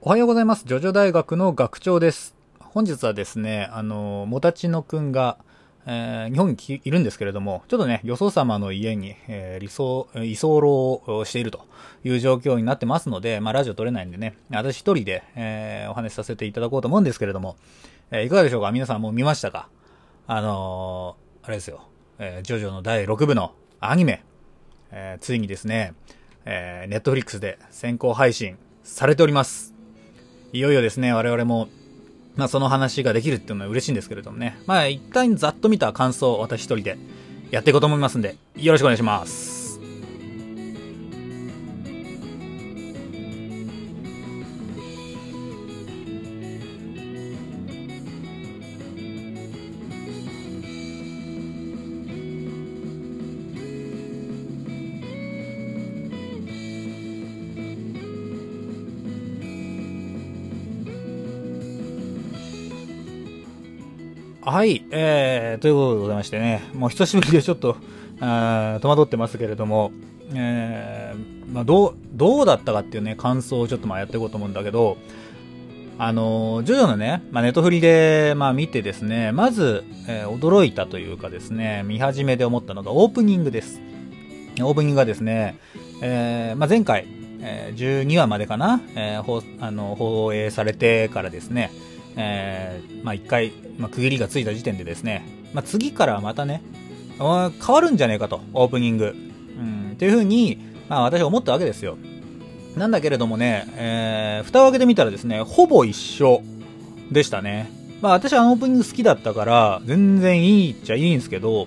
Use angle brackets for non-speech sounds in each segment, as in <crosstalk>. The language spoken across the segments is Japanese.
おはようございます。ジョジョ大学の学長です。本日はですね、あの、もたちのくんが、えー日本にいるんですけれども、ちょっとね、よそ様の家に、えー理想、居候をしているという状況になってますので、まあ、ラジオ撮れないんでね、私一人で、えーお話しさせていただこうと思うんですけれども、えーいかがでしょうか？皆さんもう見ましたか？あのーあれですよ、えージョジョの第6部のアニメ、えーついにですね、えー、ネットフリックスで先行配信されております。いよいよですね、我々も、まあその話ができるっていうのは嬉しいんですけれどもね。まあ一旦ざっと見た感想を私一人でやっていこうと思いますんで、よろしくお願いします。はい、えー、ということでございましてね、もう久しぶりでちょっと、あ戸惑ってますけれども、えー、まあどう、どうだったかっていうね、感想をちょっとまあやっていこうと思うんだけど、あのー、ジョジョのね、まあ、ネットフリで、まあ、見てですね、まず、えー驚いたというかですね、見始めで思ったのがオープニングです。オープニングがですね、えーまあ、前回、えー12話までかな、えーあの放映されてからですね、えーまあ、一回、まあ、区切りがついた時点でですね、まあ、次からまたね、変わるんじゃねえかと、オープニング。うん、っていう風に、まあ、私は思ったわけですよ。なんだけれどもね、えー、蓋を開けてみたらですね、ほぼ一緒でしたね。まあ私はあのオープニング好きだったから、全然いいっちゃいいんですけど、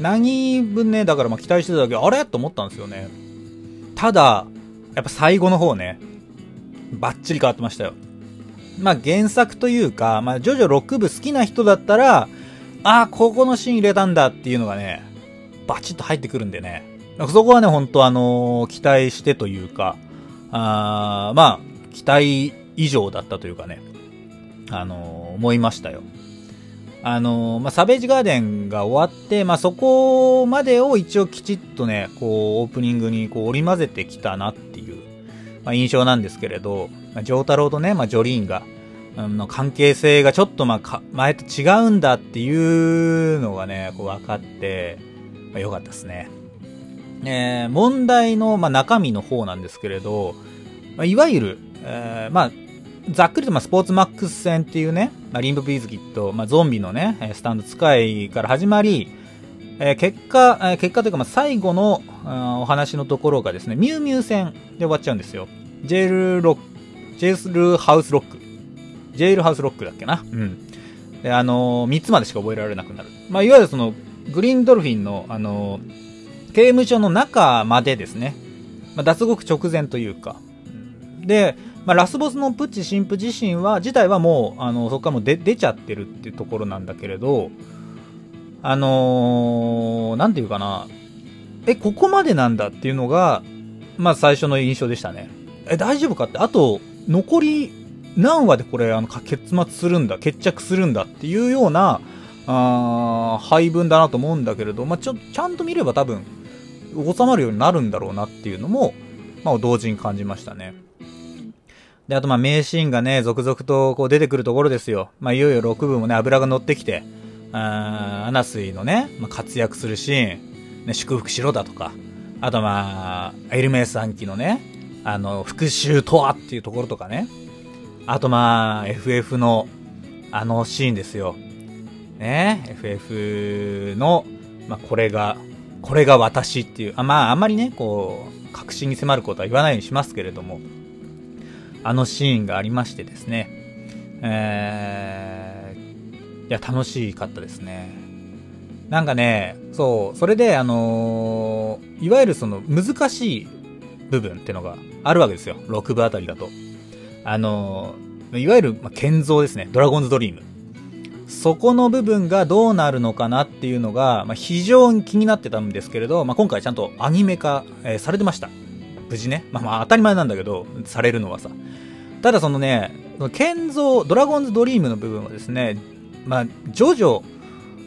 何分ね、だからまあ期待してただけ、あれ？と思ったんですよね。ただ、やっぱ最後の方ね、バッチリ変わってましたよ。まあ原作というか、まあジョジョ6部好きな人だったら、ああ、ここのシーン入れたんだっていうのがね、バチッと入ってくるんでね。そこはね、本当あのー期待してというか、あまあ、期待以上だったというかね、あのー思いましたよ。あのーまあ、サベージガーデンが終わって、まあ、そこまでを一応きちっとね、こう、オープニングにこう織り交ぜてきたなっていう、まあ、印象なんですけれど、まあ、ジョータロウとね、まあ、ジョリーンが、うんの関係性がちょっとまあか、前と違うんだっていうのがね、こう分かって、まあ、よかったですね。えー問題の、まあ、中身の方なんですけれど、まあ、いわゆる、えーまあ、ざっくりと、まあ、スポーツマックス戦っていうね、まあ、リンブビーズキット、まあ、ゾンビのね、スタンド使いから始まり、えー結果、えー結果というか、まあ、最後の、お話のところがですね、ミュウミュウ戦で終わっちゃうんですよ。ジェルロッ、ジェールハウスロック。ジェールハウスロックだっけな。うん。で、あのー、3つまでしか覚えられなくなる。まあ、いわゆるその、グリーンドルフィンの、あのー刑務所の中までですね、まあ、脱獄直前というか、うんで、まあ、ラスボスのプッチ神父自身は、自体はもう、あの、そこからもう出出ちゃってるっていうところなんだけれど、あのーなんていうかな、え、ここまでなんだっていうのが、まあ最初の印象でしたね。え、大丈夫かって、あと、残り何話でこれ、あの、結末するんだ、決着するんだっていうような、あ配分だなと思うんだけれど、まあちょ、ちゃんと見れば多分、収まるようになるんだろうなっていうのも、まあ同時に感じましたね。で、あとまあ名シーンがね、続々とこう出てくるところですよ。まあいよいよ6部もね、油が乗ってきて、あーアナスイのね、まあ、活躍するシーン、ね、祝福しろだとか、あとまあ、エルメス暗記のね、あの、復讐とはっていうところとかね、あとまあ、FF の、あのシーンですよ。ね、FF の、まあこれが、これが私っていう、あまああんまりね、こう、確信に迫ることは言わないようにしますけれども、あのシーンがありましてですね、えー、いや、楽しかったですね。なんかね、そう、それで、あのーいわゆるその難しい部分ってのがあるわけですよ。6部あたりだと。あのいわゆる、まあ、建造ですね。ドラゴンズドリーム。そこの部分がどうなるのかなっていうのが、まあ、非常に気になってたんですけれど、まあ、今回ちゃんとアニメ化、えーされてました。無事ね。まあまあ当たり前なんだけど、されるのはさ。ただそのね、建造、ドラゴンズドリームの部分はですね、まあ、ジョジョ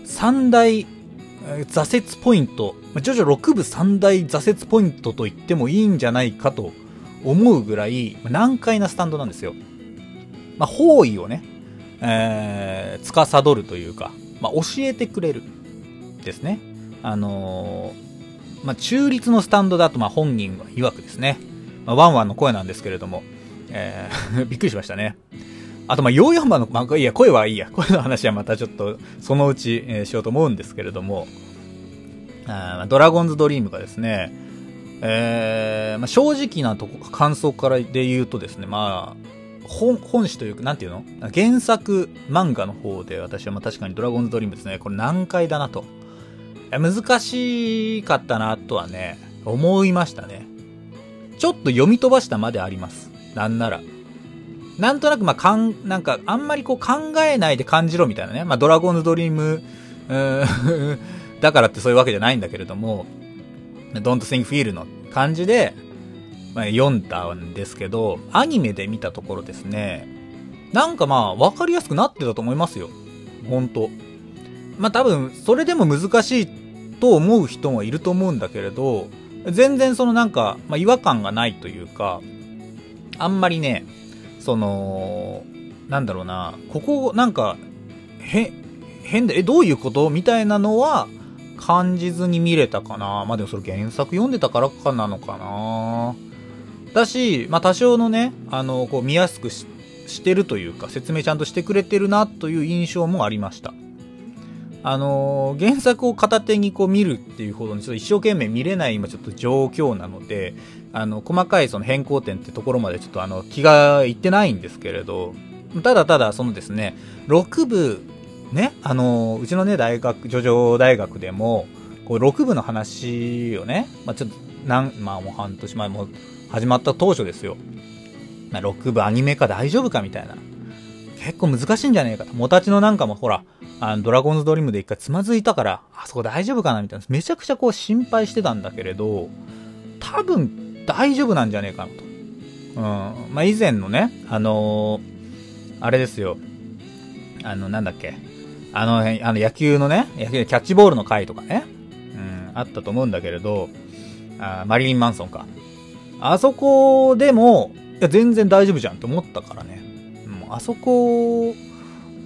三大挫折ポイント、まあジョジョ6部三大挫折ポイントと言ってもいいんじゃないかと思うぐらい、難解なスタンドなんですよ。まあ、方位をね、えー、司るというか、まあ、教えてくれるですね。あのー、まあ、中立のスタンドだと、ま、本人は曰くですね。まあ、ワンワンの声なんですけれども、えー、<laughs> びっくりしましたね。あと、まあ、44番の、まあ、いや、声はいいや。声の話はまたちょっと、そのうち、えー、しようと思うんですけれども、あドラゴンズドリームがですね、えー、まあ、正直なとこ、感想からで言うとですね、まあ、本、本誌というか、なんていうの？原作漫画の方で私はまあ確かにドラゴンズドリームですね、これ難解だなと。難しかったなとはね、思いましたね。ちょっと読み飛ばしたまであります。なんなら。なんとなく、まあ、かん、なんか、あんまりこう考えないで感じろみたいなね。まあ、ドラゴンズドリーム、ー <laughs> だからってそういうわけじゃないんだけれども、Don't Think Feel の感じで、まあ、読んだんですけど、アニメで見たところですね、なんかまあ、わかりやすくなってたと思いますよ。ほんと。まあ多分、それでも難しいと思う人もいると思うんだけれど、全然そのなんか、まあ、違和感がないというか、あんまりね、その、なんだろうな、ここなんか、へ、変で、え、どういうこと？みたいなのは感じずに見れたかな。まあでもそれ原作読んでたからかなのかな。だし、まあ多少のね、あの、こう見やすくししてるというか、説明ちゃんとしてくれてるなという印象もありました。あのー、原作を片手にこう見るっていうほどにちょっと一生懸命見れない今ちょっと状況なので、あの、細かいその変更点ってところまでちょっとあの、気がいってないんですけれど、ただただそのですね、6部、ね、あの、うちのね、大学、叙々大学でも、こう6部の話をね、まあ、ちょっと、なん、まあもう半年前も始まった当初ですよ。まあ、6部アニメ化大丈夫かみたいな。結構難しいんじゃねえかと。もたちのなんかもほら、あの、ドラゴンズドリームで一回つまずいたから、あそこ大丈夫かなみたいな。めちゃくちゃこう心配してたんだけれど、多分大丈夫なんじゃねえかなと。うん。まあ、以前のね、あのー、あれですよ。あの、なんだっけ。あの、あの野球のね、野球のキャッチボールの回とかね。うん、あったと思うんだけれど、あマリリン・マンソンか。あそこでも、いや、全然大丈夫じゃんって思ったからね。あそこを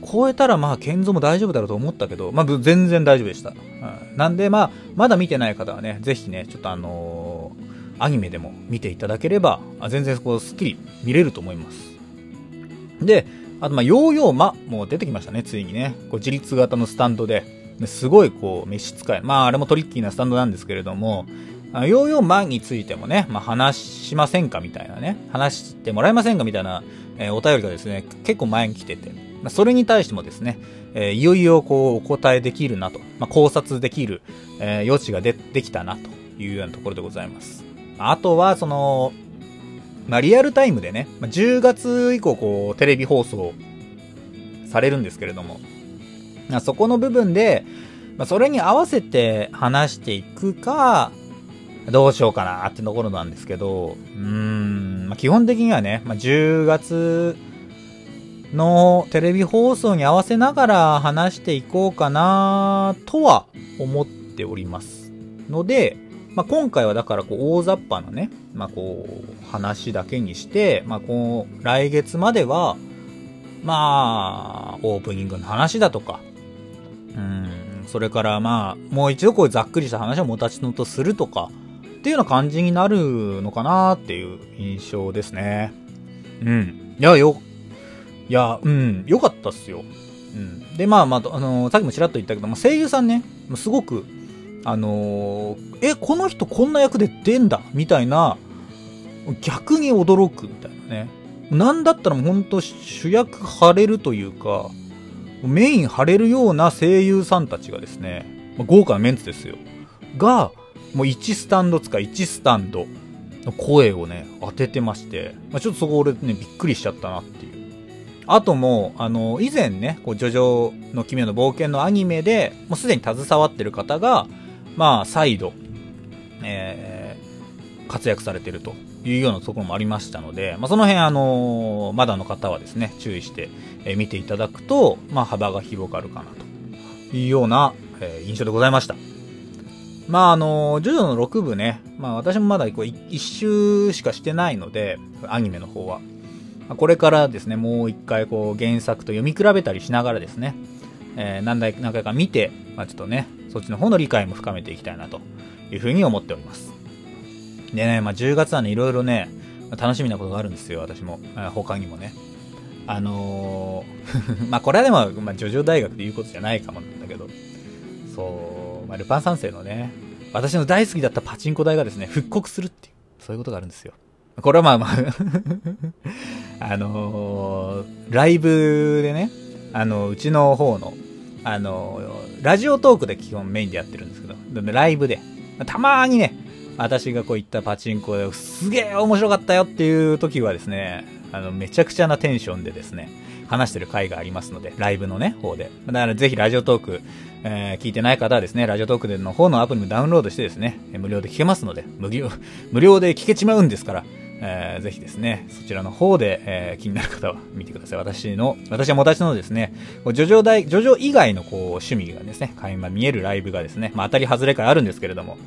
超えたらまあ健三も大丈夫だろうと思ったけど、まあ全然大丈夫でした。うん、なんでまあ、まだ見てない方はね、ぜひね、ちょっとあのー、アニメでも見ていただければ、全然そこうスッキリ見れると思います。で、あとまあ、ヨーヨーマも出てきましたね、ついにね。こう自立型のスタンドで、すごいこう召使い。まああれもトリッキーなスタンドなんですけれども、ヨーヨーマについてもね、まあ、話しませんかみたいなね、話してもらえませんかみたいな、えー、お便りがですね、結構前に来てて、まあ、それに対してもですね、えー、いよいよこうお答えできるなと、まあ、考察できる、えー、余地がでできたなというようなところでございます。あとは、その、まあ、リアルタイムでね、まあ、10月以降こうテレビ放送されるんですけれども、まあ、そこの部分で、まあ、それに合わせて話していくか、どうしようかなってところなんですけど、うーん、まあ、基本的にはね、まあ、10月のテレビ放送に合わせながら話していこうかなとは思っておりますので、まあ、今回はだからこう大雑把なね、まあ、こう話だけにして、まあ、こう来月までは、まあ、オープニングの話だとか、うん、それからまあ、もう一度こうざっくりした話をもたちのとするとか、っていうような感じになるのかなっていう印象ですね。うん。いや、よ、いや、うん、よかったっすよ。うん。で、まあまあ、あのー、さっきもちらっと言ったけど、まあ、声優さんね、すごく、あのー、え、この人こんな役で出んだ？みたいな、逆に驚くみたいなね。なんだったらもうほんと主役張れるというか、メイン張れるような声優さんたちがですね、豪華なメンツですよ。が、もう1スタンドつか1スタンドの声をね、当ててまして、まあ、ちょっとそこ俺ね、びっくりしちゃったなっていう。あともう、あの、以前ね、こう、ジョジョの奇妙な冒険のアニメで、もうすでに携わってる方が、まあ、再度、えー、活躍されてるというようなところもありましたので、まあ、その辺、あのー、まだの方はですね、注意して、え、見ていただくと、まあ、幅が広がるかなというような、え、印象でございました。まああの、ジョジョの6部ね、まあ私もまだこう一周しかしてないので、アニメの方は。これからですね、もう一回こう原作と読み比べたりしながらですね、えー、何回か見て、まあ、ちょっとね、そっちの方の理解も深めていきたいなというふうに思っております。でね、まあ、10月はね、いろいろね、楽しみなことがあるんですよ、私も。他にもね。あのー <laughs> まあこれはでも、まあ、ジョジョ大学で言うことじゃないかもなんだけど、そう、まあ、ルパン三世のね、私の大好きだったパチンコ台がですね、復刻するっていう、そういうことがあるんですよ。これはまあまあ <laughs> あのー、ライブでね、あの、うちの方の、あの、ラジオトークで基本メインでやってるんですけど、ライブで、たまーにね、私がこういったパチンコですげえ面白かったよっていう時はですね、あの、めちゃくちゃなテンションでですね、話してる回がありますので、ライブのね、方で。だからぜひラジオトーク、えー、聞いてない方はですね、ラジオトークでの方のアプリもダウンロードしてですね、無料で聞けますので、無料、無料で聞けちまうんですから、えー、ぜひですね、そちらの方で、えー、気になる方は見てください。私の、私はもたちのですね、ジョジョ大、ジョジョ以外のこう、趣味がですね、垣間見えるライブがですね、まあ当たり外れかあるんですけれども、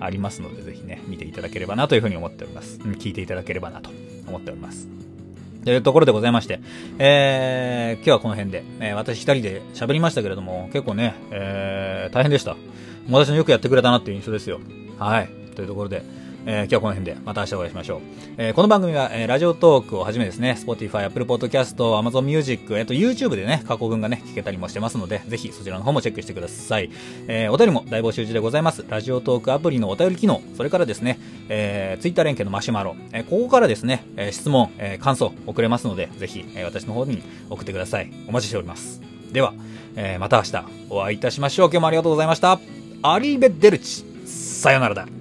ありますので、ぜひね、見ていただければなというふうに思っております。聞いていただければなと思っております。というところでございまして、えー、今日はこの辺で、えー、私一人で喋りましたけれども、結構ね、えー、大変でした。私のよくやってくれたなっていう印象ですよ。はい。というところで、えー、今日はこの辺でまた明日お会いしましょう。えー、この番組は、えー、ラジオトークをはじめですね、Spotify、Apple Podcast、Amazon Music、えっ、と、YouTube でね、過去文がね、聞けたりもしてますので、ぜひそちらの方もチェックしてください。えー、お便りも大募集中でございます。ラジオトークアプリのお便り機能、それからですね、えー、Twitter 連携のマシュマロ、えー、ここからですね、えー、質問、えー、感想送れますので、ぜひ、えー、私の方に送ってください。お待ちしております。では、えー、また明日お会いいたしましょう。今日もありがとうございました。アリーベ・デルチ。さよならだ。